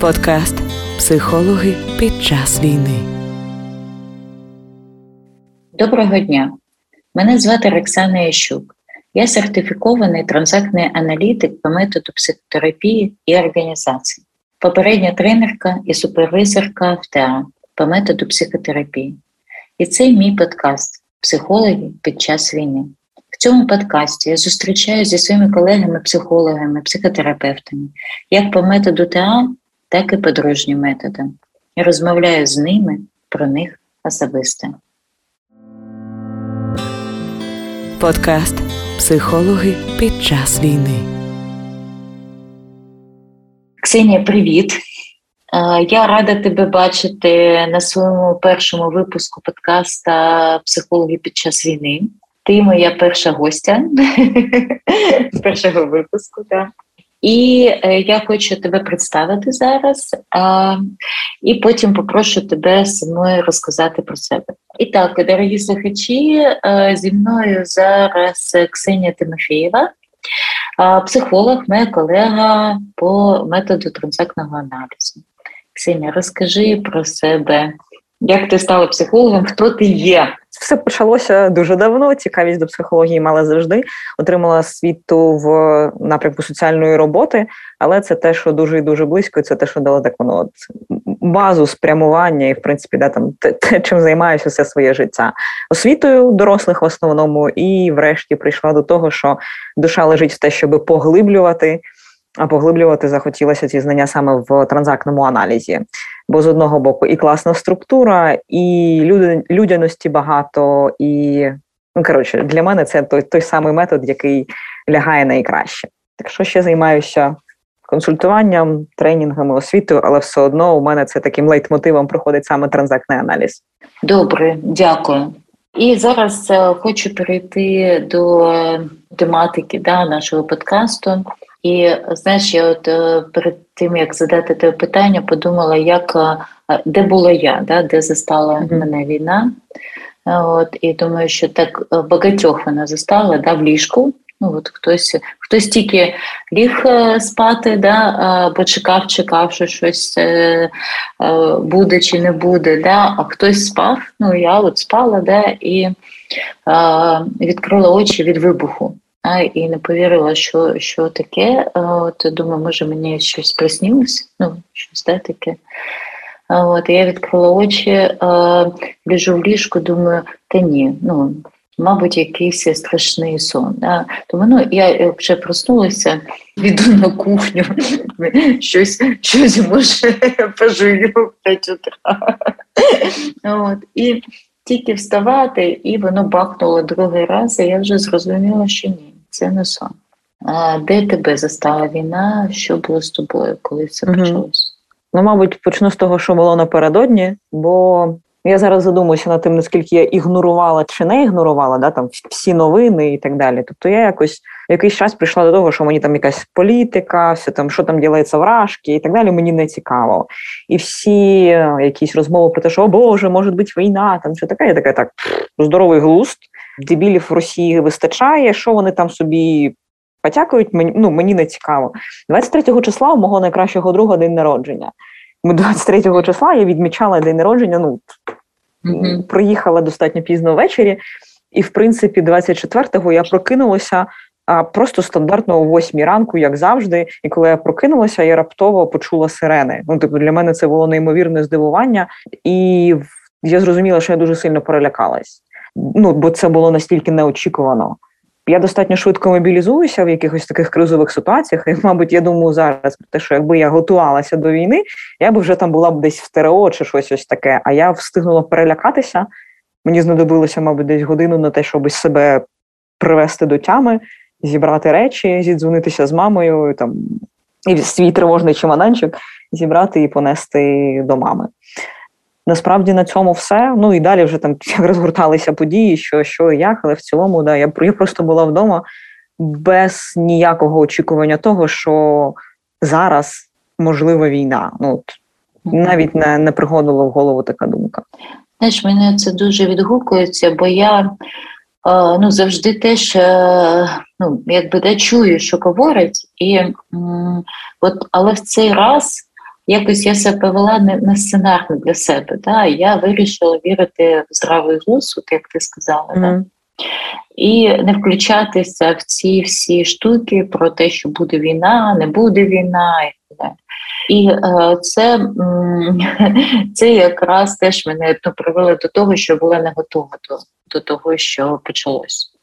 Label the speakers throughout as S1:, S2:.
S1: Подкаст Психологи під час війни.
S2: Доброго дня. Мене звати Роксана Ящук. Я сертифікований транзактний аналітик по методу психотерапії і організації, попередня тренерка і супервизорка в ТА по методу психотерапії. І це мій подкаст Психологи під час війни. В цьому подкасті я зустрічаюся зі своїми колегами-психологами, психотерапевтами, як по методу ТА, так і по дружнім методам. Я розмовляю з ними про них особисто.
S1: Подкаст Психологи під час війни.
S2: Ксенія, привіт! Я рада тебе бачити на своєму першому випуску подкаста Психологи під час війни. Ти моя перша гостя з першого випуску. Так. І е, я хочу тебе представити зараз, і потім попрошу тебе самою розказати про себе. І так, дорогі слухачі, е, зі мною зараз Ксенія Тимофєєва, психолог, моя колега по методу транзактного аналізу. Ксенія, розкажи про себе, як ти стала психологом, хто ти є?
S3: Все почалося дуже давно. Цікавість до психології мала завжди. Отримала світу в напрямку соціальної роботи, але це те, що дуже і дуже близько, це те, що дало так воно от базу спрямування, і в принципі, да, там те, те, чим займаюся все своє життя, освітою дорослих в основному, і врешті прийшла до того, що душа лежить в те, щоб поглиблювати. Поглиблювати захотілося ці знання саме в транзактному аналізі. Бо з одного боку і класна структура, і людяності багато, і ну коротше, для мене це той той самий метод, який лягає найкраще. Так що ще займаюся консультуванням, тренінгами, освітою, але все одно у мене це таким лейтмотивом проходить саме транзактний аналіз.
S2: Добре, дякую. І зараз е, хочу перейти до тематики да, нашого подкасту. І знаєш, я от е, перед тим як задати те питання, подумала, як е, де була я, да, де застала mm-hmm. мене війна. От, І думаю, що так е, багатьох вона застала да, в ліжку. Ну, от Хтось хтось тільки ліг спати, да, бо чекав, чекав, що щось буде чи не буде, да, а хтось спав. Ну, я от спала да, і відкрила очі від вибуху і не повірила, що що таке. От думаю, може мені щось приснилось, ну щось да, таке. От я відкрила очі, біжу в ліжку, думаю, та ні, ну. Мабуть, якийсь страшний сон. Да? Тому ну, я вже проснулася, йду на кухню, щось щось може пожую в 5 утра. От. І тільки вставати, і воно бахнуло другий раз, і я вже зрозуміла, що ні це не сон. А Де тебе застала війна? Що було з тобою, коли угу. почалось?
S3: Ну, мабуть, почну з того, що було напередодні, бо я зараз задумуюся над тим, наскільки я ігнорувала чи не ігнорувала да, там всі новини і так далі. Тобто я якось якийсь час прийшла до того, що мені там якась політика, все там, що там ділається вражки і так далі, мені не цікаво. І всі е, якісь розмови про те, що о Боже, може бути війна, там що таке, я така так здоровий глузд дебілів в Росії вистачає, що вони там собі потякають, мені ну, мені не цікаво. 23 числа у мого найкращого друга день народження. 23 числа я відмічала день народження, ну mm-hmm. приїхала достатньо пізно ввечері, і, в принципі, 24-го я прокинулася. А просто стандартно о 8 ранку, як завжди, і коли я прокинулася, я раптово почула сирени. Ну, типу, для мене це було неймовірне здивування, і я зрозуміла, що я дуже сильно перелякалась ну бо це було настільки неочікувано. Я достатньо швидко мобілізуюся в якихось таких кризових ситуаціях. І, мабуть, я думаю зараз про те, що якби я готувалася до війни, я б вже там була б десь в ТРО чи щось ось таке. А я встигнула перелякатися. Мені знадобилося, мабуть, десь годину на те, щоб себе привести до тями, зібрати речі, зідзвонитися з мамою, там і свій тривожний чемоданчик зібрати і понести до мами. Насправді на цьому все. Ну і далі вже там як розгорталися події, що що і як, але в цілому, да, я я просто була вдома без ніякого очікування того, що зараз можлива війна. Ну навіть не не приходила в голову така думка.
S2: Знаєш, мене це дуже відгукується, бо я ну, завжди теж ну, якби де чую, що говорять, і от, але в цей раз якось я себе повела не, не сценарно для себе. Да? Я вирішила вірити в здравий глузд, як ти сказала. Mm-hmm. Да? І не включатися в ці всі штуки про те, що буде війна, не буде війна і так далі. І е, це це якраз теж мене ну, привело до того, що була не готова до, до того, що почалось.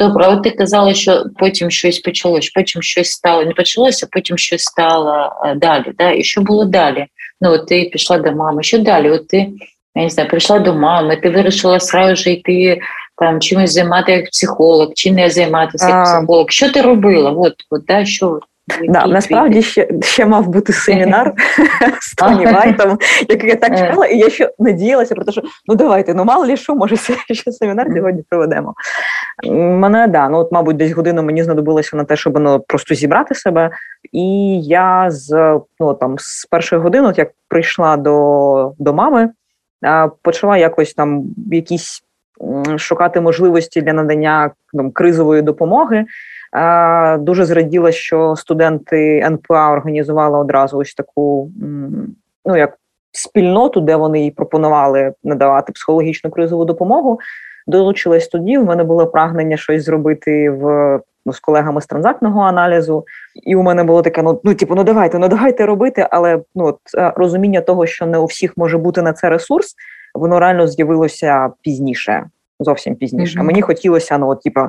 S2: Добре, от ти казала, що потім щось почалось, потім щось стало, не почалося, потім щось стало е, далі. Да? І що було далі? Ну, от ти пішла до мами, що далі? От ти я не знаю, прийшла до мами, ти вирішила сразу ж йти там чимось займати як психолог, чи не займатися як психолог. Що ти робила? От, от, да, що
S3: Да, насправді ще ще мав бути семінар з Тоні Вайтом, який я так е. чекала, і я ще надіялася про те, що ну давайте, ну мало лі що, може, ще семінар сьогодні проведемо. Мене да, ну от, мабуть, десь годину мені знадобилося на те, щоб ну, просто зібрати себе. І я з ну там з першої години, от як прийшла до до мами, почала якось там якісь шукати можливості для надання там, кризової допомоги. Дуже зраділа, що студенти НПА організували одразу ось таку ну як спільноту, де вони їй пропонували надавати психологічну кризову допомогу. Долучилась тоді. В мене було прагнення щось зробити в ну, з колегами з транзактного аналізу, і у мене було таке: ну ну типу, ну давайте, ну давайте робити, але ну от розуміння того, що не у всіх може бути на це ресурс, воно реально з'явилося пізніше, зовсім пізніше. Mm-hmm. Мені хотілося ну, от, типу,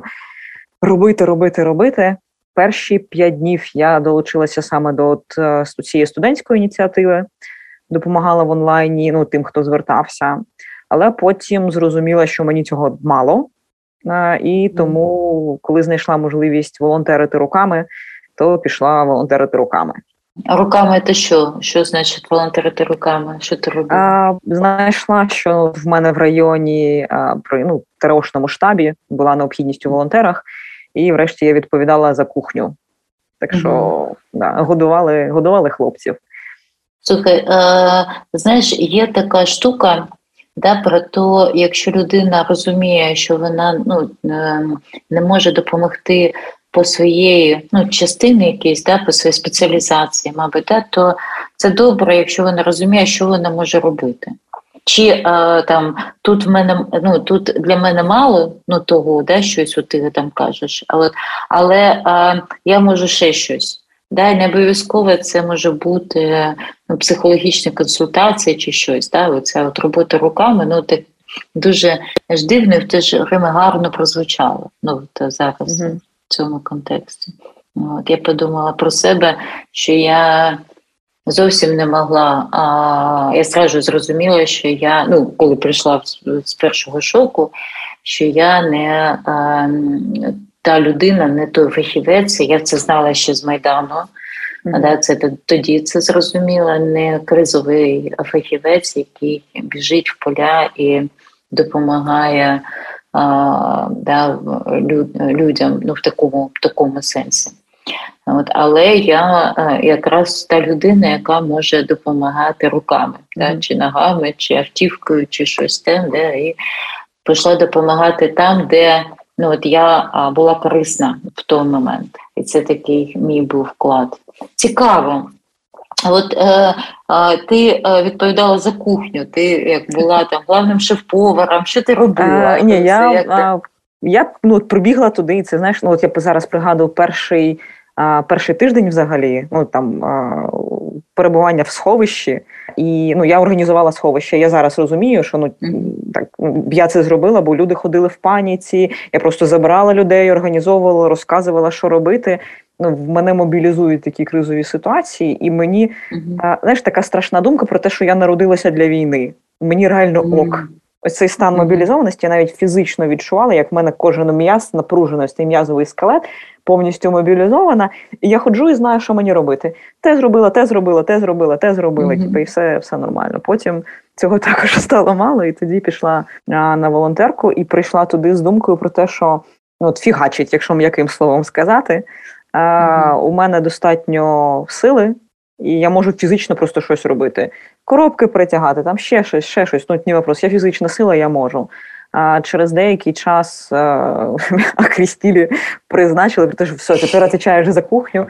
S3: робити, робити, робити. Перші п'ять днів я долучилася саме до от, е, цієї студентської ініціативи, допомагала в онлайні ну, тим, хто звертався, але потім зрозуміла, що мені цього мало. Е, і тому, коли знайшла можливість волонтерити руками, то пішла волонтерити руками.
S2: А Руками це що? Що значить волонтерити руками? Що ти робила?
S3: Знайшла, що в мене в районі а, при ну, терошному штабі була необхідність у волонтерах, і врешті я відповідала за кухню. Так що угу. да, годували годували хлопців.
S2: Слухай, е, знаєш, є така штука, да, про те, якщо людина розуміє, що вона ну, е, не може допомогти по своєї ну, частини якісь, да, по своїй спеціалізації, мабуть, да, то це добре, якщо вона розуміє, що вона може робити. Чи а, там тут в мене ну тут для мене мало ну того, да, щось от ти там кажеш, але але а, я можу ще щось. Да, не обов'язково це може бути ну, психологічна консультація чи щось. Да, Оця от робота руками, ну так дуже ж дивно, теж гарно прозвучало. Ну, от зараз. Mm-hmm в цьому контексті. От, Я подумала про себе, що я зовсім не могла. А я зразу зрозуміла, що я, ну, коли прийшла з першого шоку, що я не а, та людина, не той фахівець, я це знала ще з Майдану. Да, це Тоді це зрозуміла, не кризовий фахівець, який біжить в поля і допомагає да, людям ну, в такому в такому сенсі. От, Але я якраз та людина, яка може допомагати руками, да, чи ногами, чи автівкою, чи щось там, де і прийшла допомагати там, де ну, от я була корисна в той момент. І це такий мій був вклад. Цікаво. От е, е, ти е, відповідала за кухню, ти як була там главним шеф-поваром, що ти робила?
S3: Е, ні, я як а, я ну, прибігла туди, і це знаєш, ну от я зараз пригадую перший перший тиждень взагалі, ну там перебування в сховищі, і ну я організувала сховище. Я зараз розумію, що ну так я це зробила, бо люди ходили в паніці. Я просто забирала людей, організовувала, розказувала, що робити ну, в мене мобілізують такі кризові ситуації, і мені uh-huh. знаєш, така страшна думка про те, що я народилася для війни. Мені реально ок. Ось цей стан мобілізованості я навіть фізично відчувала, як в мене кожен м'яз, напруженості, м'язовий скелет повністю мобілізована. І я ходжу і знаю, що мені робити. Те зробила, те зробила, те зробила, те зробила. Mm-hmm. Типу, і все все нормально. Потім цього також стало мало, і тоді пішла а, на волонтерку і прийшла туди з думкою про те, що ну, от фігачить, якщо м'яким словом сказати. Mm-hmm. У мене достатньо сили, і я можу фізично просто щось робити. Коробки притягати, там ще щось, ще щось. Ну, ні вопрос. Я фізична сила, я можу. А через деякий час Крістілі призначили, про те, що все, тепер отвечаєш за кухню.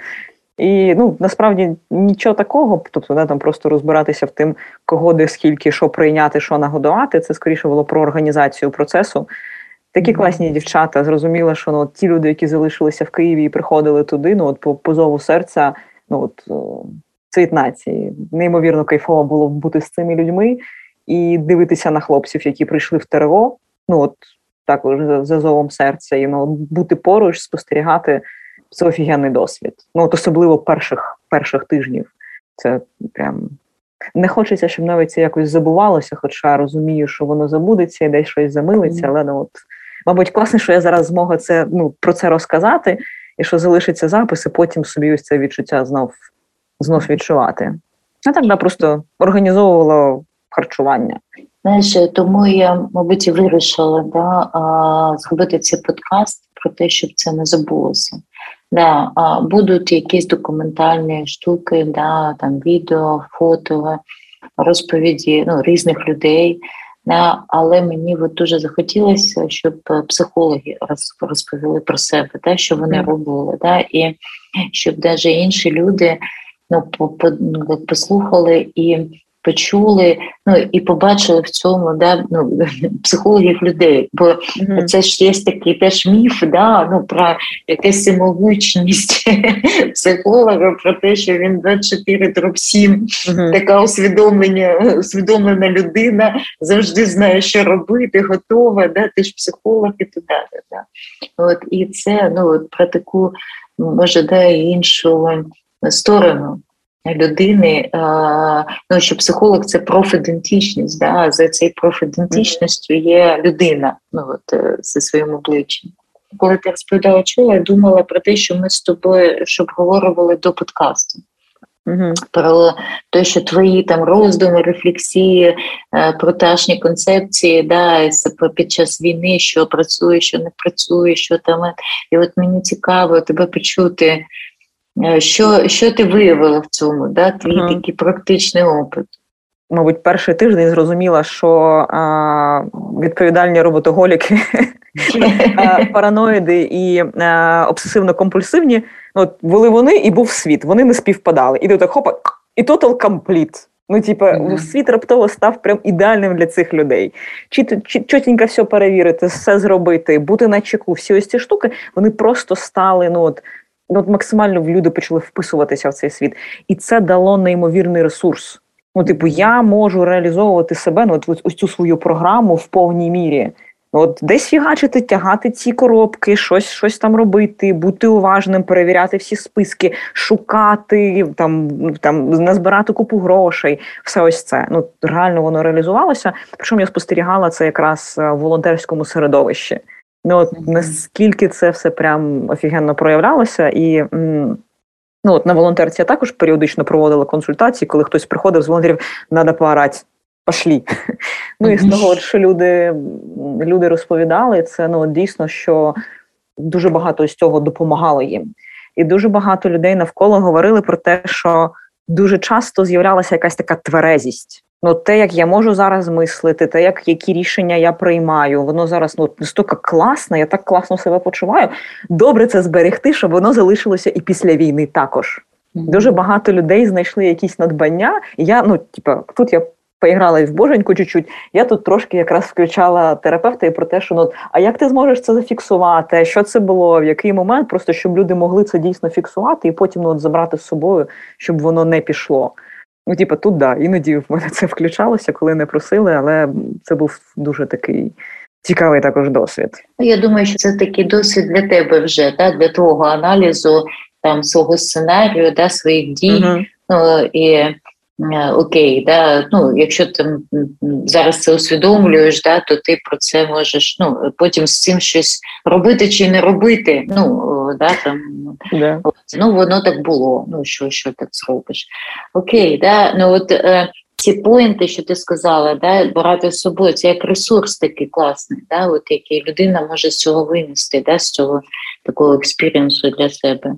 S3: І ну насправді нічого такого, тобто да, там просто розбиратися в тим, кого де скільки, що прийняти, що нагодувати. Це скоріше було про організацію процесу. Такі класні дівчата зрозуміла, що ну, ті люди, які залишилися в Києві і приходили туди, ну от по позову серця, ну от цвіт нації. Неймовірно кайфово було бути з цими людьми і дивитися на хлопців, які прийшли в ТРО. Ну от також за зовом серця, і ну, бути поруч, спостерігати це офігенний досвід. Ну от особливо перших перших тижнів. Це прям не хочеться, щоб навіть це якось забувалося, хоча розумію, що воно забудеться і десь щось замилиться. Mm. Але ну от, мабуть, класно, що я зараз змогу це ну про це розказати, і що залишиться запис, і потім собі ось це відчуття знов знов відчувати. А так да, просто організовувала харчування.
S2: Знаєш, тому я, мабуть, і вирішила да, зробити цей подкаст про те, щоб це не забулося. Да, Будуть якісь документальні штуки, да, там відео, фото, розповіді ну, різних людей. Да, Але мені от дуже захотілося, щоб психологи розповіли про себе, да, що вони робили, да, і щоб навіть інші люди ну, ну послухали і почули, ну і побачили в цьому да, ну, психологів людей. Бо mm-hmm. це ж є такий теж міф, да, ну, про якусь самовучність психолога, про те, що він 24 дроб 7, mm-hmm. така усвідомлення, усвідомлена людина, завжди знає, що робити, готова, да, ти ж психолог і туди. Да. От, І це ну, от, про таку, може, да, іншу сторону людини, ну що психолог це профідентичність, да, за цією профідентичністю є людина ну, от, е, зі своїм обличчям. Коли ти розповідала, чула, я думала про те, що ми з тобою щоб обговорювали до подкасту. Про те, що твої там роздуми, рефлексії, е, протажні концепції, да, під час війни, що працює, що не працює, що там. І от мені цікаво тебе почути, Е, що що ти виявила в цьому? да, Твій uh-huh. такий практичний опит?
S3: Мабуть, перший тиждень зрозуміла, що а, відповідальні роботоголіки, параноїди і обсесивно-компульсивні, от були вони і був світ. Вони не співпадали. І ти так хопа, і total complete. Ну, типу, mm-hmm. світ раптово став прям ідеальним для цих людей. Чи, чи чотенько все перевірити, все зробити, бути на чеку, всі ось ці штуки, вони просто стали ну, от, ну, от максимально люди почали вписуватися в цей світ, і це дало неймовірний ресурс. Ну, типу, я можу реалізовувати себе ну, от ось цю свою програму в повній мірі. От десь фігачити, тягати ці коробки, щось щось там робити, бути уважним, перевіряти всі списки, шукати, там там назбирати купу грошей. Все ось це. Ну реально воно реалізувалося. Причому я спостерігала це якраз в волонтерському середовищі. Ну от наскільки це все прям офігенно проявлялося, і ну от на волонтерці я також періодично проводила консультації, коли хтось приходив з волонтерів, треба поорати, пошлі. Ну і з того, що люди люди розповідали, це ну дійсно, що дуже багато з цього допомагало їм. І дуже багато людей навколо говорили про те, що дуже часто з'являлася якась така тверезість. Ну, те, як я можу зараз мислити, те, як які рішення я приймаю, воно зараз ну настільки класне, я так класно себе почуваю. Добре це зберегти, щоб воно залишилося і після війни також. Mm-hmm. Дуже багато людей знайшли якісь надбання. І я ну, типа, тут я поіграла і в боженьку чуть-чуть. Я тут трошки якраз включала терапевта і про те, що ну а як ти зможеш це зафіксувати? Що це було? В який момент? Просто щоб люди могли це дійсно фіксувати і потім ну, от забрати з собою, щоб воно не пішло. Ну, типу, тут да, іноді в мене це включалося, коли не просили, але це був дуже такий цікавий також досвід.
S2: Ну, я думаю, що це такий досвід для тебе вже, да, для твого аналізу там свого сценарію, да, своїх дій. Угу. Ну, і окей, да, ну якщо ти зараз це усвідомлюєш, да, то ти про це можеш ну, потім з цим щось робити чи не робити. Ну да, там yeah. от, ну воно так було. Ну що що так зробиш? Окей, да, ну от е, ці point и, що ти сказала, да, брати з собою, це як ресурс такий класний, да, от який людина може з цього винести, да, з цього такого experience у для себе.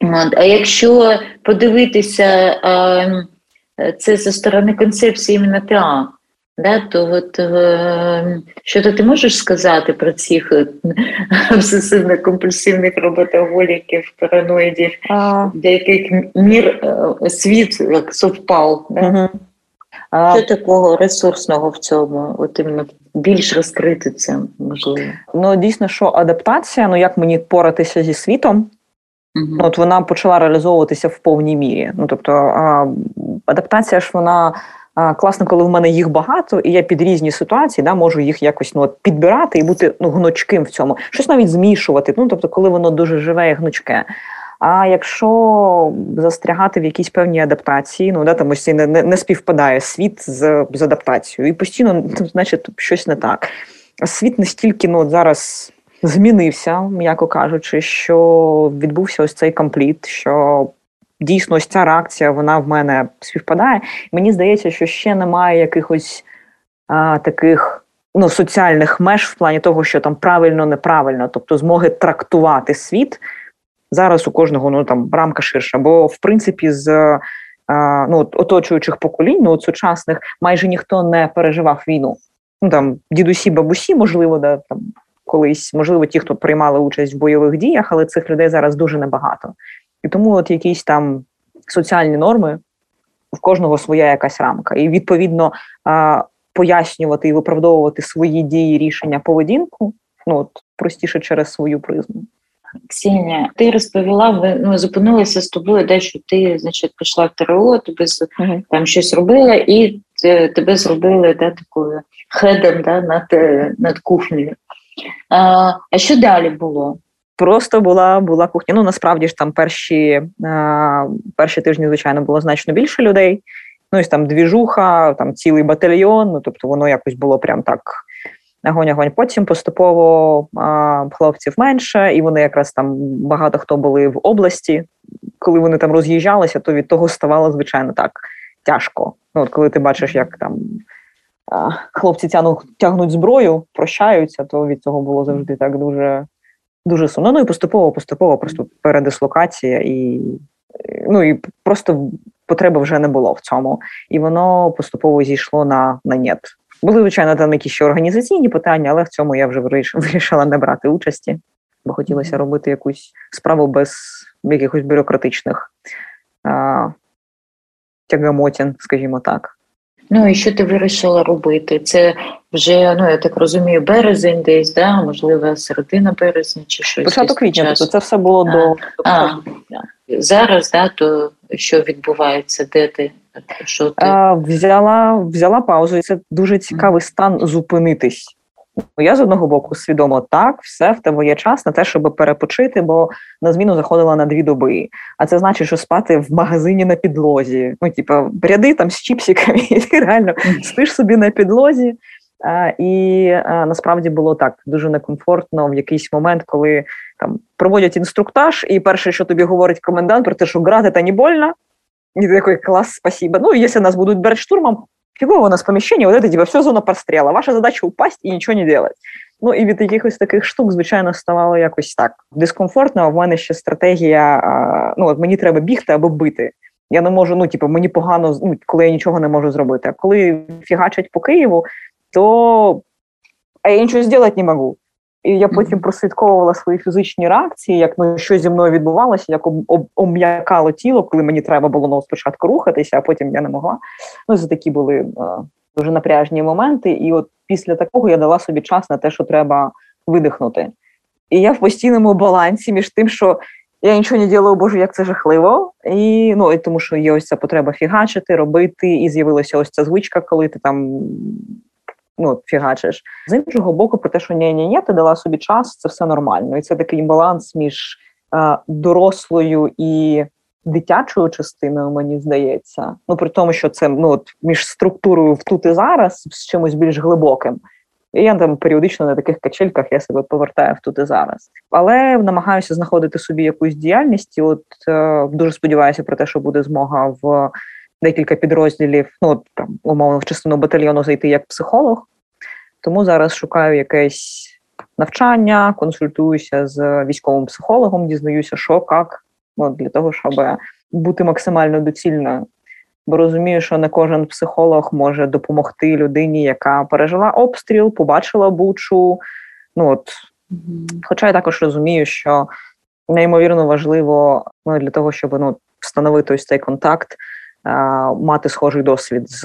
S2: От, А якщо подивитися. Е, Е, це зі сторони концепції іменно ТА. Да, то от е, що ти можеш сказати про цих е, обсесивно-компульсивних роботоголіків, параноїдів, а... деяких мір е, світ як совпав? Да? Угу. А... Що такого ресурсного в цьому? От іменно більш розкрити це можливо?
S3: Ну дійсно, що адаптація, ну як мені поратися зі світом? Uh-huh. От вона почала реалізовуватися в повній мірі. Ну тобто а, адаптація ж вона а, класна, коли в мене їх багато, і я під різні ситуації да, можу їх якось ну, підбирати і бути ну, гнучким в цьому, щось навіть змішувати. Ну тобто, коли воно дуже живе і гнучке. А якщо застрягати в якійсь певній адаптації, ну да там ось не, не, співпадає світ з з адаптацією, і постійно ну, значить щось не так. Світ настільки ну, от зараз змінився, м'яко кажучи, що відбувся ось цей компліт, що дійсно ось ця реакція вона в мене співпадає. Мені здається, що ще немає якихось а, таких ну, соціальних меж в плані того, що там правильно, неправильно, тобто змоги трактувати світ. Зараз у кожного ну там рамка ширша, бо в принципі з а, ну, оточуючих поколінь, ну от сучасних, майже ніхто не переживав війну. Ну там дідусі, бабусі, можливо, да там колись, можливо, ті, хто приймали участь в бойових діях, але цих людей зараз дуже небагато. І тому от якісь там соціальні норми в кожного своя якась рамка. І відповідно пояснювати і виправдовувати свої дії, рішення, поведінку ну от простіше через свою призму.
S2: Ксенія, ти розповіла, ми ну, зупинилися з тобою, де що ти, значить, пішла в ТРО, тобі uh-huh. там щось робила, і тебе зробили да, такою хедом да, над над кухнею. А що далі було?
S3: Просто була була кухня. Ну насправді ж там перші перші тижні, звичайно, було значно більше людей. Ну і там двіжуха, там цілий батальйон. Ну тобто воно якось було прям так огонь-огонь. Потім поступово а, хлопців менше, і вони якраз там багато хто були в області. Коли вони там роз'їжджалися, то від того ставало звичайно так тяжко. Ну от коли ти бачиш, як там хлопці тягнуть, тягнуть зброю, прощаються, то від цього було завжди так дуже дуже сумно. Ну і поступово, поступово, просто передислокація, і ну і просто потреби вже не було в цьому. І воно поступово зійшло на на нет. Були, звичайно, там якісь ще організаційні питання, але в цьому я вже вирішила не брати участі, бо хотілося робити якусь справу без якихось бюрократичних а, тягамотін, скажімо так.
S2: Ну і що ти вирішила робити? Це вже, ну я так розумію, березень десь, да? можливо, середина березня чи щось.
S3: Початок квітня, тобто це все було
S2: а,
S3: до
S2: а, зараз, да, то що відбувається, де ти? Що ти?
S3: А, взяла, взяла паузу, і це дуже цікавий стан зупинитись. Я з одного боку свідомо так, все в тебе є час на те, щоб перепочити, бо на зміну заходила на дві доби. А це значить, що спати в магазині на підлозі. Ну, типу, ряди там з чіпсиками, і ти реально спиш собі на підлозі. А, І а, насправді було так дуже некомфортно в якийсь момент, коли там проводять інструктаж, і перше, що тобі говорить комендант, про те, що грати та не больно. І ти такий клас, спасибо. Ну, якщо нас будуть брати штурмом, фигово у нас помещение, вот это типа все зона прострела. Ваша задача упасть і нічого не делать. Ну і від якихось таких штук, звичайно, ставало якось так дискомфортно. А в мене ще стратегія: ну от мені треба бігти або бити. Я не можу, ну типу, мені погано, ну, коли я нічого не можу зробити. А коли фігачать по Києву, то а я нічого зробити не можу. І я потім прослідковувала свої фізичні реакції, як ну що зі мною відбувалося, як об, обм'якало тіло, коли мені треба було ну, спочатку рухатися, а потім я не могла. Ну це такі були е, дуже напряжні моменти. І от після такого я дала собі час на те, що треба видихнути. І я в постійному балансі між тим, що я нічого не ділаю, боже, як це жахливо, і ну і тому, що є ось ця потреба фігачити, робити, і з'явилася ось ця звичка, коли ти там ну, фігачиш. З іншого боку, про те, що ні ні ні ти дала собі час, це все нормально. І це такий баланс між е, дорослою і дитячою частиною, мені здається. Ну, при тому, що це ну, от, між структурою в тут і зараз з чимось більш глибоким. І я там періодично на таких качельках я себе повертаю в тут і зараз. Але намагаюся знаходити собі якусь діяльність. і От е, дуже сподіваюся про те, що буде змога в декілька підрозділів, ну там умовно в частину батальйону зайти як психолог. Тому зараз шукаю якесь навчання, консультуюся з військовим психологом, дізнаюся, що як, ну, для того, щоб бути максимально доцільною. бо розумію, що не кожен психолог може допомогти людині, яка пережила обстріл, побачила бучу. Ну от, Хоча я також розумію, що неймовірно важливо ну, для того, щоб ну, встановити ось цей контакт, мати схожий досвід з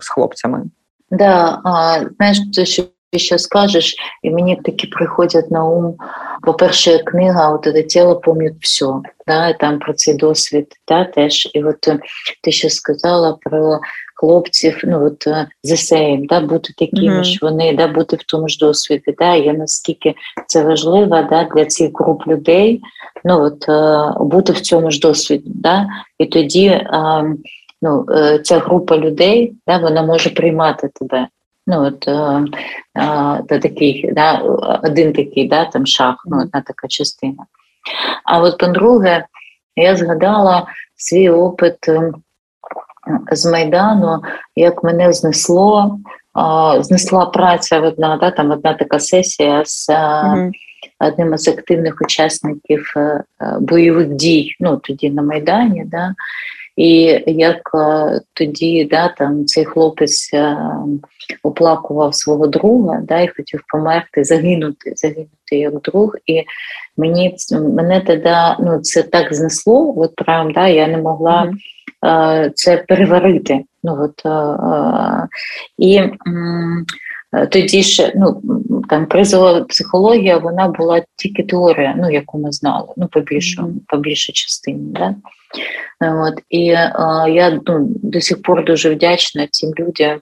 S3: з хлопцями.
S2: Да, а, знаєш, це що що скажеш, і мені такі приходять на ум. По-перше, книга от це тіло пам'ять все, да, там про цей досвід да, теж. І от е, ти ще сказала про хлопців, ну от е, the same, да, бути такими mm-hmm. ж вони, да, бути в тому ж досвіді. Да, і наскільки це важливо да, для цих груп людей, ну от е, бути в цьому ж досвіді. Да, І тоді ну, ця група людей да, вона може приймати тебе. Ну, от, е, е, такий, да, один такий да, там шаг, ну, одна така частина. А от по-друге, я згадала свій опит е, з Майдану, як мене знесло, е, знесла праця одна, да, там одна така сесія з mm-hmm. одним із активних учасників е, бойових дій, ну тоді на Майдані. Да, і як е, тоді да, там цей хлопець е, оплакував свого друга, да, і хотів померти, загинути, загинути як друг. І мені мене тоді ну, це так знесло, от прям да, я не могла mm-hmm. це переварити. Ну, от, І тоді ж ну, там кризова психологія, вона була тільки теорія, ну, яку ми знали, ну, по mm-hmm. по більшій частині. Да? От, І а, я ну, до сих пор дуже вдячна цим людям,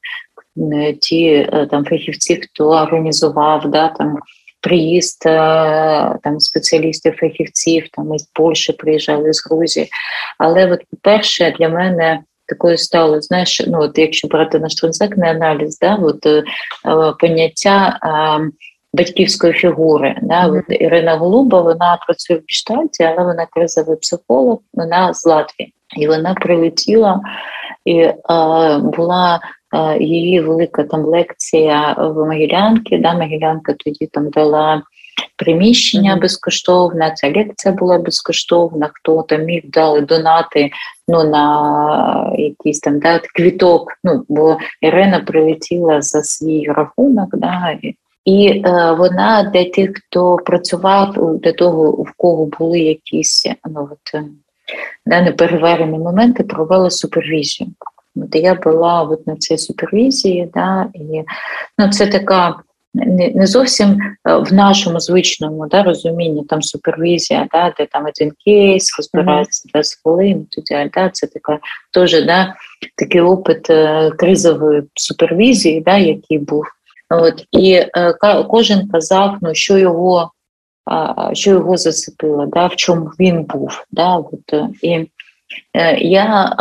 S2: е, ті е, там фахівці, хто організував да, там, приїзд е, там, спеціалістів, фахівців там, із Польщі приїжджали з Грузії. Але, от, по-перше, для мене такою стало, знаєш, ну от якщо брати наш транзактний аналіз, да, от, е, поняття. Е, батьківської фігури. Да? От Ірина Голуба вона працює в Гештальті, але вона кризовий психолог, вона з Латвії. І вона прилетіла і е, була е, її велика там лекція в Могилянці. Да? Могилянка тоді там дала приміщення mm-hmm. безкоштовне, ця лекція була безкоштовна, хто там міг дали донати ну, на якийсь там да, квіток. Ну, Бо Ірина прилетіла за свій рахунок. Да, і і е, вона для тих, хто працював для того, в кого були якісь ну, от, е, да, непереварені моменти, провела супервізію. От Я була от на цій супервізії, да, і ну, це така не зовсім е, в нашому звичному да, розумінні там супервізія, да, де там один кейс, розбирається 20 хвилин, тоді, да, це така теж да, такий опит е, кризової супервізії, да, який був. От, І е, кожен казав, ну, що його що його зацепило, да, в чому він був. Да, от, І я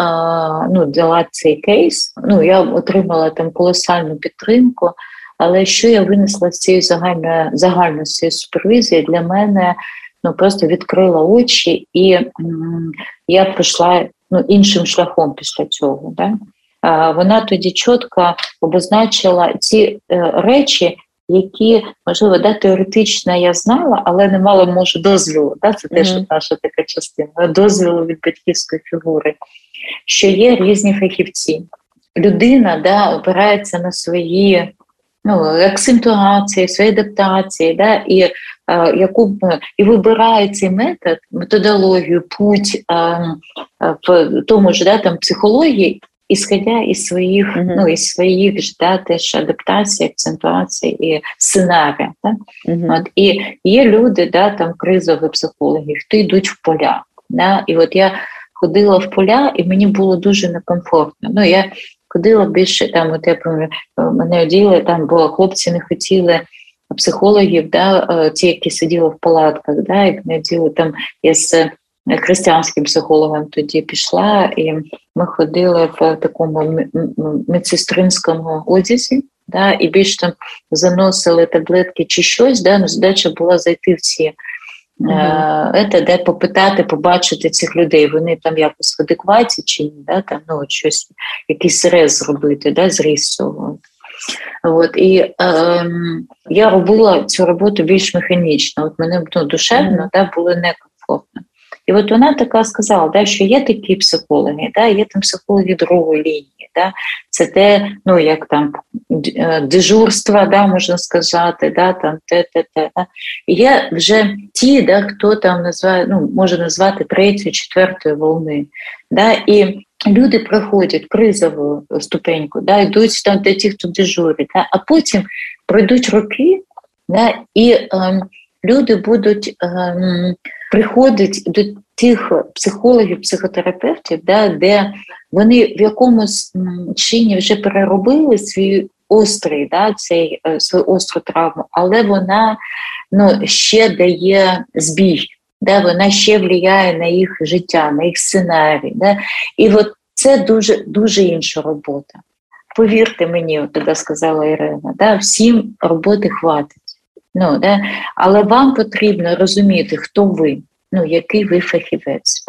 S2: ну, дала цей кейс, ну, я отримала там колосальну підтримку, але що я винесла з цієї загальної загальної супервізії, для мене ну, просто відкрила очі, і м, я пройшла ну, іншим шляхом після цього. Да? вона тоді чітко обозначила ці е, речі, які можливо да, теоретично я знала, але не мала може дозволу. Да? Це теж mm-hmm. наша така частина дозволу від батьківської фігури, що є різні фахівці. Людина да, опирається на свої ну, акцентуації, свої адаптації, да, і а, яку і вибирає цей метод, методологію, путь а, в тому ж да, там, психології, исходя із своїх uh-huh. ну, із своїх ж да, теж адаптацій, акцентуацій і сценарія. Да? Uh-huh. От, І є люди, да, там кризові психологи, хто йдуть в поля. Да? І от я ходила в поля, і мені було дуже некомфортно. Ну, я ходила більше там, от я пам'ятаю, мене оділи, там, бо хлопці не хотіли. Психологів, да, е, ті, які сиділи в палатках, да, як не діли там із християнським психологом тоді пішла, і ми ходили в такому медсестринському одязі, да, і більш там заносили таблетки чи щось, да, ну, задача була зайти в ці. Mm-hmm. Це де попитати, побачити цих людей, вони там якось в адекваті чи ні, да, там, ну, от щось, якийсь рез зробити, да, зріз цього. От, І е, я робила цю роботу більш механічно. От мене ну, душевно mm-hmm. да, було некомфортно. І от вона така сказала, да, що є такі психологи, да, є там психологи другої лінії. Да, Це те, ну як там е, дежурство, да, можна сказати, да, там те, те, те. Да. Є вже ті, да, хто там називає, ну, може назвати третьою, четвертою волни. Да, І люди проходять кризову ступеньку, да, йдуть там до тих, хто дежурить, да, а потім пройдуть роки, да, і ем, люди будуть ем, приходити до тих психологів, психотерапевтів, да, де вони в якомусь чині вже переробили свій острий, да, цей е, свою остру травму, але вона ну, ще дає збій. Да, вона ще впливає на їх життя, на їх сценарій. Да? І от це дуже дуже інша робота. Повірте мені, от тоді сказала Ірина, да, всім роботи хватить. Ну, да? Але вам потрібно розуміти, хто ви, ну, який ви фахівець.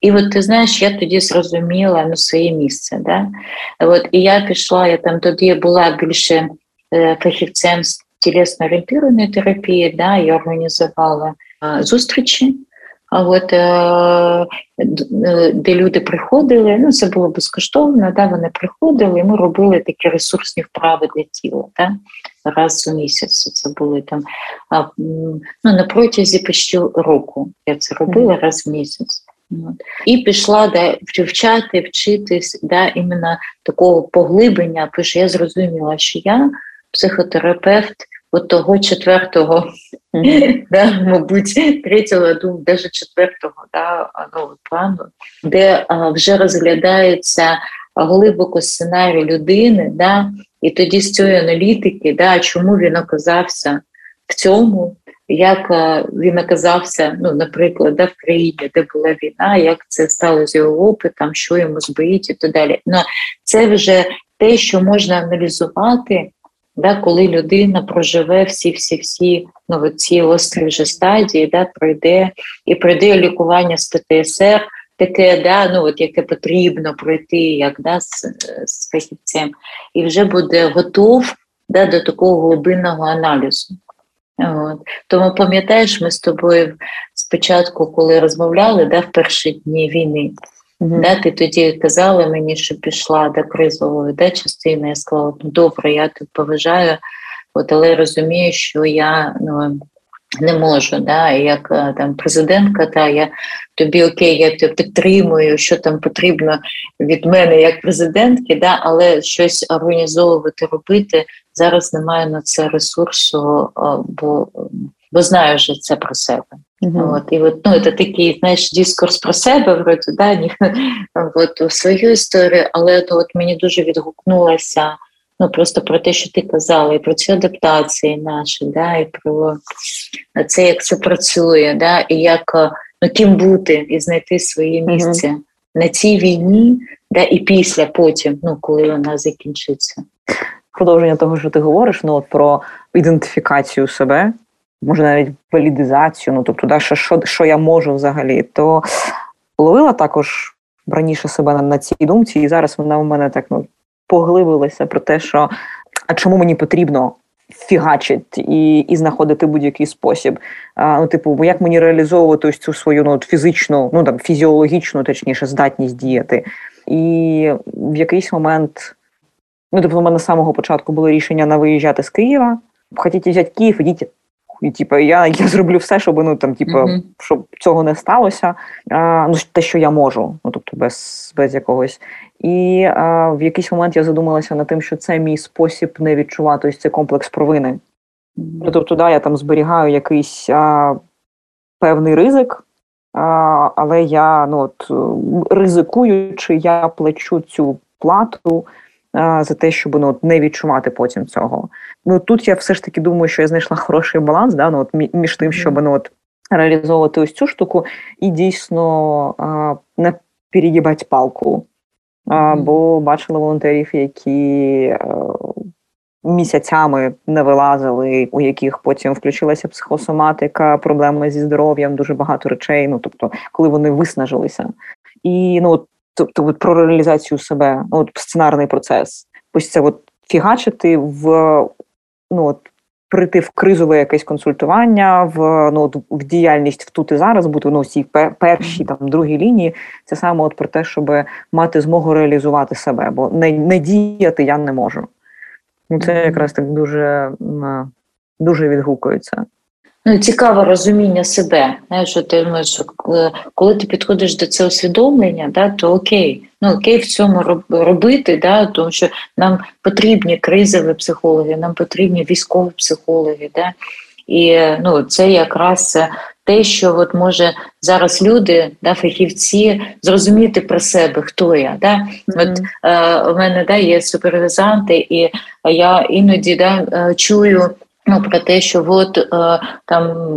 S2: І от ти знаєш, я тоді зрозуміла ну, своє місце. Да? От, І я пішла, я там тоді була більше е, фахівцем з тілесно орієнтованої терапії, да, я організувала е, зустрічі. А от е, е, де люди приходили, ну це було безкоштовно, да, вони приходили, і ми робили такі ресурсні вправи для тіла. Да, раз у місяць. Це були там а, ну, на протязі почти року. Я це робила раз в місяць. От. І пішла да, вчати, вчитись да, іменно такого поглиблення, тому що я зрозуміла, що я психотерапевт от того четвертого, да, мабуть, третього, ну, навіть четвертого да, ну, плану, де а, вже розглядається глибоко сценарій людини, да, і тоді з цієї аналітики, да, чому він оказався в цьому, як він оказався, ну, наприклад, да, в країні, де була війна, як це стало з його опитом, що йому збоїть і так далі. Ну, Це вже те, що можна аналізувати да, коли людина проживе всі-всі-всі ну, ці острі вже стадії, да, пройде і пройде лікування з ПТСР, таке, да, ну, от, яке потрібно пройти як да, з, з фахівцем, і вже буде готов да, до такого глибинного аналізу. От. Тому пам'ятаєш, ми з тобою спочатку, коли розмовляли да, в перші дні війни, Да, Ти тоді казала мені, що пішла до кризової да, частини. Я сказала, ну добре, я тебе поважаю, от, але розумію, що я ну, не можу. Да, Як е, там президентка, та я тобі окей, я тебе підтримую, що там потрібно від мене як президентки, да, але щось організовувати, робити зараз немає на це ресурсу, бо бо знаю вже це про себе. Mm-hmm. От, І от, ну, це такий знаєш, дискурс про себе, вроді, да, ні, от, свою історію, але то от мені дуже відгукнулося ну, просто про те, що ти казала, і про ці адаптації наші, да, і про це, як це працює, да, і як ну, ким бути і знайти своє місце mm-hmm. на цій війні, да, і після потім, ну, коли вона закінчиться.
S3: Продовження того, що ти говориш, ну от про ідентифікацію себе може навіть валідизацію, ну тобто, да, що, що що, я можу взагалі, то ловила також раніше себе на, на цій думці, і зараз вона у мене так ну, поглибилася про те, що а чому мені потрібно фігачити і і знаходити будь-який спосіб. А, Ну, типу, як мені реалізовувати ось цю свою ну, фізичну, ну там фізіологічну, точніше, здатність діяти. І в якийсь момент, ну тобто, у мене з самого початку було рішення на виїжджати з Києва. Хотіть взяти Київ, ідіть і типу, я я зроблю все, щоб ну там, типу, mm-hmm. щоб цього не сталося. А, Ну те, що я можу, ну тобто без без якогось. І а, в якийсь момент я задумалася над тим, що це мій спосіб не відчувати ось цей комплекс провини. Mm-hmm. Тобто, да, я там зберігаю якийсь а, певний ризик, а, але я ну от ризикуючи, я плачу цю плату за те, щоб ну, не відчувати потім цього. Ну тут я все ж таки думаю, що я знайшла хороший баланс, да, ну, от між тим, щоб ну, от, реалізовувати ось цю штуку, і дійсно а, не перегибати палку. А, Бо бачила волонтерів, які а, е, місяцями не вилазили, у яких потім включилася психосоматика, проблеми зі здоров'ям, дуже багато речей. Ну тобто, коли вони виснажилися. І ну от тобто от про реалізацію себе, от сценарний процес. Ось це от фігачити в ну от прийти в кризове якесь консультування, в ну в діяльність в тут і зараз бути ну цій першій там другій лінії. Це саме от про те, щоб мати змогу реалізувати себе, бо не, не діяти я не можу. Ну це якраз так дуже дуже відгукується.
S2: Ну, цікаве розуміння себе. Знаєш, що ти думаєш, коли ти підходиш до цього усвідомлення, да, то окей, ну окей в цьому робити, да, тому що нам потрібні кризові психологи, нам потрібні військові психологи. Да, І ну, це якраз те, що от може зараз люди, да, фахівці, зрозуміти про себе, хто я. Да? Mm-hmm. От е, У мене да, є супервізанти, і я іноді да, е, чую. Ну, про те, що от е, там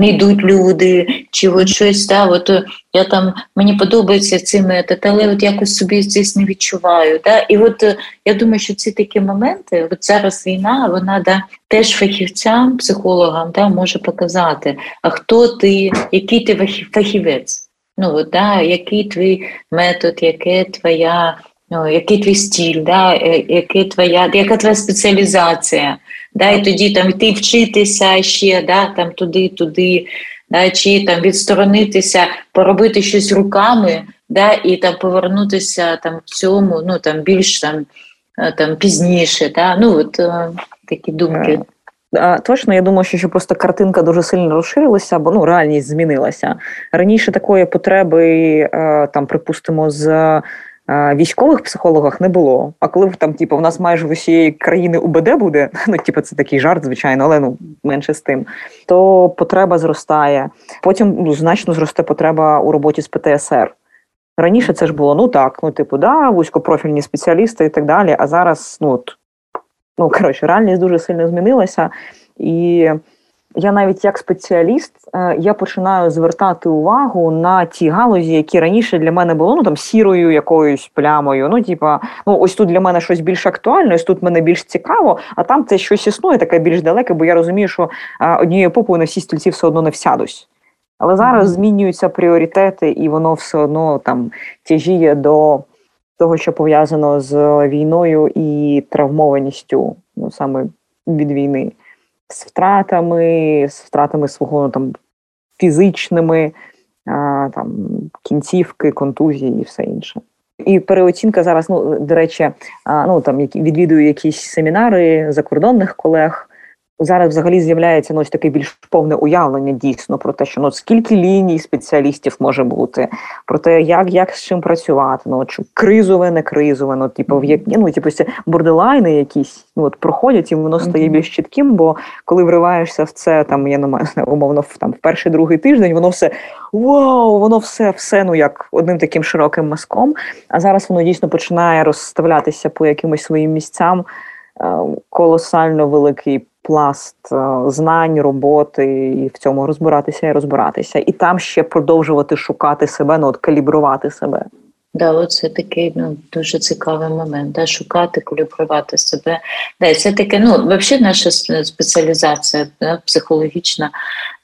S2: не йдуть люди, чи от щось да, от е, я там мені подобається цей метод, але от якось собі здесь не відчуваю. Да? І от е, я думаю, що ці такі моменти, от зараз війна, вона да, теж фахівцям, психологам да, може показати, а хто ти, який ти фахівець, ну от, да, який твій метод, яке твоя. Ну, який твій стіль, да, е, який твоя, яка твоя спеціалізація, да, і тоді там йти вчитися ще, да, там туди, туди, да, чи там відсторонитися, поробити щось руками, да, і там повернутися там в цьому, ну там більш там е, там пізніше. Да, ну от е, такі думки.
S3: Точно, я думаю, що просто картинка дуже сильно розширилася, бо ну реальність змінилася раніше. Такої потреби, там припустимо, з військових психологах не було. А коли там, типу, у нас майже в усієї країни УБД буде, ну типу, це такий жарт, звичайно, але ну менше з тим, то потреба зростає. Потім ну, значно зросте потреба у роботі з ПТСР. Раніше це ж було ну так, ну типу, да, вузькопрофільні спеціалісти і так далі. А зараз, ну от, ну коротше, реальність дуже сильно змінилася і я навіть як спеціаліст е, я починаю звертати увагу на ті галузі, які раніше для мене було ну там сірою якоюсь плямою. Ну, типа, ну ось тут для мене щось більш актуальне, ось тут мене більш цікаво, а там це щось існує, таке більш далеке, бо я розумію, що е, однією попою на всі стільці все одно не всядусь. Але зараз змінюються пріоритети, і воно все одно там тяжіє до того, що пов'язано з війною і травмованістю, ну саме від війни з втратами, з втратами свого ну, там фізичними там кінцівки, контузії і все інше. І переоцінка зараз, ну до речі, ну там які відвідую якісь семінари закордонних колег. Зараз взагалі з'являється ну, ось таке більш повне уявлення дійсно про те, що ну скільки ліній спеціалістів може бути, про те, як як з чим працювати, ну чи кризове, не кризове, ну типу, як ну типу ці борделайни якісь ну, от проходять, і воно стає більш чітким. Бо коли вриваєшся в це, там я не маю умовно в там в перший другий тиждень, воно все вау, воно все, все ну як одним таким широким мазком. А зараз воно дійсно починає розставлятися по якимось своїм місцям. Е, колосально великий пласт е, знань, роботи, і в цьому розбиратися і розбиратися, і там ще продовжувати шукати себе, ну от калібрувати себе.
S2: Да, оце такий ну дуже цікавий момент. Да, Шукати, калібрувати себе. Да, Це таке, ну взагалі наша спеціалізація да, психологічна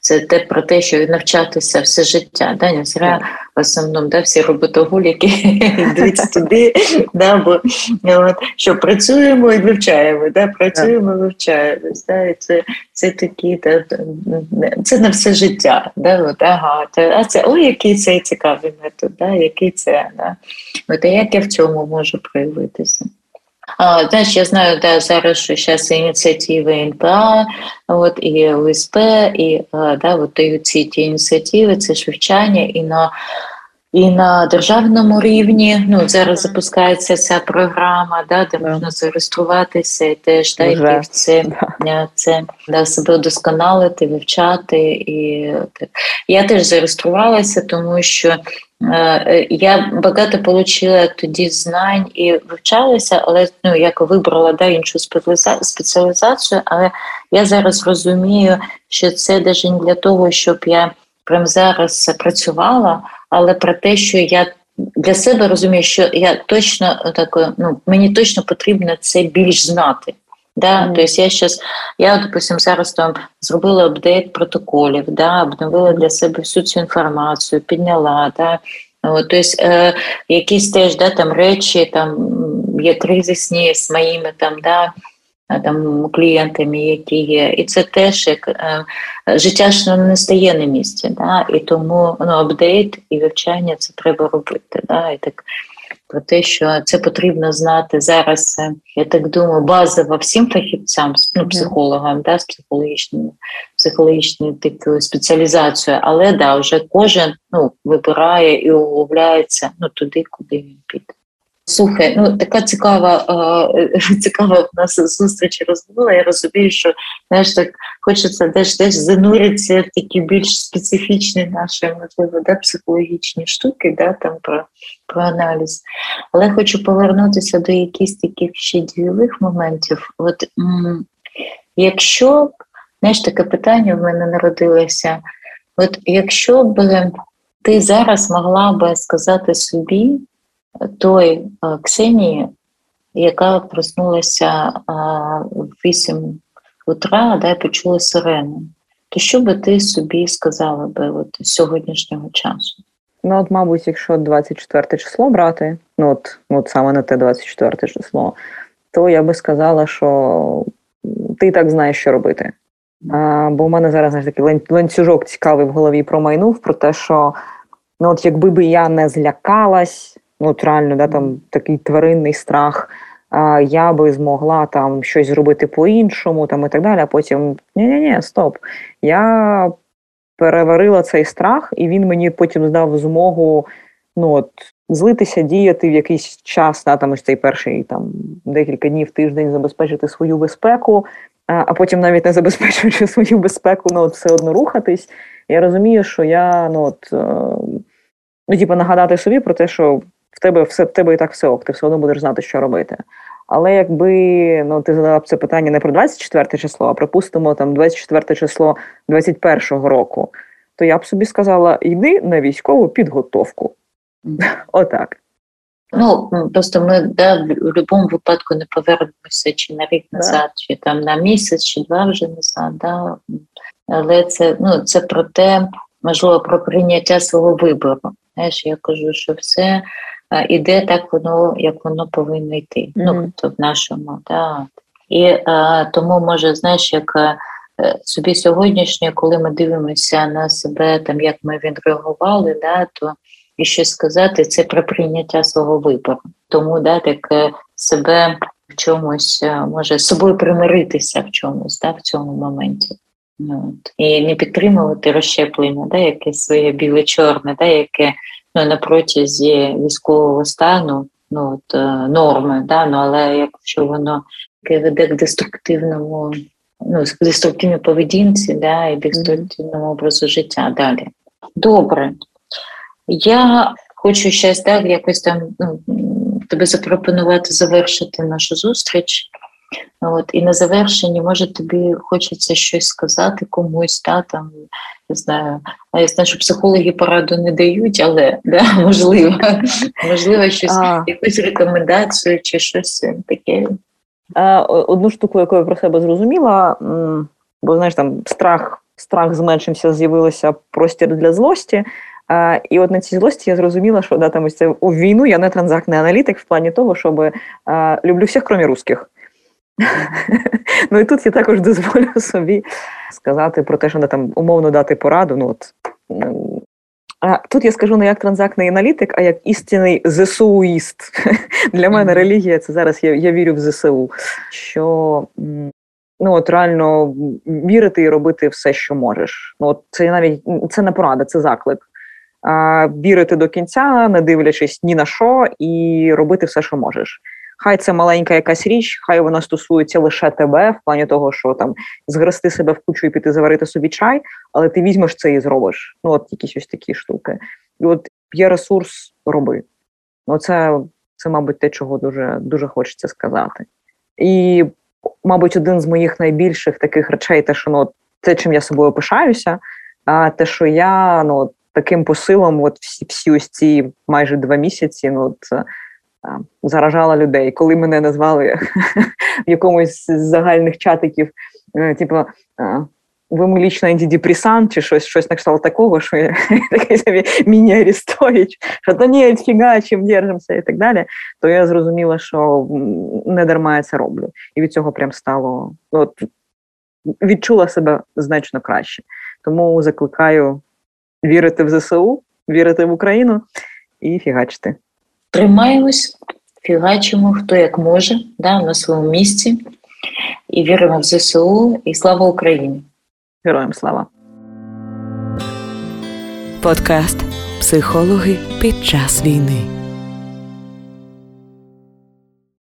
S2: це те про те, що навчатися все життя. Да? Не зря в основному да, всі роботоголіки йдуть туди, да, бо от, що працюємо і вивчаємо, да, працюємо і вивчаємось. Да, і це це такі, да, це на все життя. Да, от, ага, це, а це ой, який цей цікавий метод, да, який це. Да. От, а як я в цьому можу проявитися? А, Знаєш, я знаю, да, зараз що зараз ініціативи НПА, от, і ОСП, і да, от дають ці ті ініціативи, це ж вивчання і на і на державному рівні. Ну зараз запускається ця програма, да, де можна зареєструватися і теж да, йти в це, це да, себе удосконалити, вивчати. І. Я теж зареєструвалася, тому що Е, я багато отримала тоді знань і вивчалася, але ну як вибрала да, іншу спеціалізацію, але я зараз розумію, що це навіть не для того, щоб я прямо зараз працювала, але про те, що я для себе розумію, що я точно так, ну мені точно потрібно це більш знати. Да, mm. Тобто я зараз, я, допустим, зараз там зробила апдейт протоколів, да, обновила для себе всю цю інформацію, підняла. Да, От, е, якісь теж да, там речі, там є кризисні з моїми там, да, там клієнтами, які є, і це теж як е, життя ж не стає на місці, да? і тому ну, апдейт і вивчання це треба робити. Да? І так про те, що це потрібно знати зараз. Я так думаю, базово всім фахівцям, ну, психологам, да, з психологічною психологічною такою спеціалізацією, але да, вже кожен ну, вибирає і углубляється ну, туди, куди він піде. Слухай, ну така цікава, е, цікава в нас зустріч розмова. Я розумію, що знаєш, так хочеться теж теж зануритися в такі більш специфічні наші, можливо, да, психологічні штуки, да, там про, про аналіз. Але хочу повернутися до якихось таких ще дієвих моментів. От м- якщо знаєш, таке питання в мене народилося, от якщо б ти зараз могла би сказати собі той Ксенії, яка проснулася в 8 утра, да, почула сирену, то що би ти собі сказала би от сьогоднішнього часу?
S3: Ну, от, мабуть, якщо 24 число брати, ну от, ну, от саме на те 24 число, то я би сказала, що ти так знаєш, що робити. А, Бо в мене зараз знаєш, такий ланцюжок цікавий в голові промайнув про те, що ну, от якби би я не злякалась, ну от реально, да, там такий тваринний страх. Я би змогла там щось зробити по-іншому, там і так далі. А потім ні-ні-ні, стоп. Я переварила цей страх, і він мені потім здав змогу ну от, злитися, діяти в якийсь час, да, там ось цей перший там декілька днів тиждень забезпечити свою безпеку, а, потім навіть не забезпечуючи свою безпеку, ну от все одно рухатись. Я розумію, що я ну от. Е, ну, типу, нагадати собі про те, що в тебе все в тебе і так все ок, ти все одно будеш знати, що робити. Але якби ну ти задала б це питання не про 24 число, а припустимо там 24 число 21-го року, то я б собі сказала: йди на військову підготовку. Отак.
S2: Ну просто ми да, в будь-якому випадку не повернемося чи на рік назад, чи там на місяць, чи два вже назад. Да. Але це ну це про те, можливо, про прийняття свого вибору. Знаєш, я кажу, що все іде так, воно як воно повинно йти. Mm-hmm. Ну тобто в нашому да. І а, тому може, знаєш, як е, собі сьогоднішнє, коли ми дивимося на себе, там як ми відреагували, да, то і що сказати, це про прийняття свого вибору. Тому да, так е, себе в чомусь е, може з собою примиритися в чомусь, да, в цьому моменті. Ну, от. І не підтримувати розщеплення, да, яке своє біле-чорне, да, яке на протязі військового стану ну, от, е, норми, да, ну, але якщо воно веде к деструктивному, ну, деструктивній поведінці, да, і деструктивному образу життя далі. Добре. Я хочу ще так якось там ну, тебе запропонувати завершити нашу зустріч. От, І на завершенні, може, тобі хочеться щось сказати комусь, та, там, не знаю, я знаю, що психологи пораду не дають, але да, можливо, можливо, щось, а. якусь рекомендацію чи щось таке.
S3: Одну штуку, яку я про себе зрозуміла, бо знаєш, там страх, страх зменшився, з'явилося простір для злості. А, І от на цій злості я зрозуміла, що да, там ось це у війну я не транзактний аналітик в плані того, щоб а, люблю всіх, крім русських. Ну і тут я також дозволю собі сказати про те, що не там умовно дати пораду. Ну от а тут я скажу не як транзактний аналітик, а як істинний ЗСУїст. Для мене релігія це зараз я я вірю в ЗСУ. Що ну от реально вірити і робити все, що можеш. Ну от це навіть це не порада, це заклик. А, Вірити до кінця, не дивлячись ні на що, і робити все, що можеш. Хай це маленька якась річ, хай вона стосується лише тебе, в плані того, що там згрести себе в кучу і піти заварити собі чай, але ти візьмеш це і зробиш. Ну, от якісь ось такі штуки. І от є ресурс, роби. Ну, це, це, мабуть, те, чого дуже, дуже хочеться сказати. І, мабуть, один з моїх найбільших таких речей, те, що ну, те, чим я собою пишаюся, а те, що я ну, таким посилом, от всі всі ось ці майже два місяці, ну от заражала людей. Коли мене назвали в якомусь з загальних чатиків, е, типу, вимилічний антидепресант чи щось щось на кшталт такого, що я такий собі міні-арестович, що то ні, фіга, чим держимося і так далі, то я зрозуміла, що не дарма я це роблю. І від цього прям стало от, відчула себе значно краще. Тому закликаю вірити в ЗСУ, вірити в Україну і фігачити.
S2: Тримаємось, фігачимо, хто як може, да, на своєму місці. І віримо в ЗСУ і слава Україні!
S3: Героям слава!
S1: Подкаст Психологи під час війни.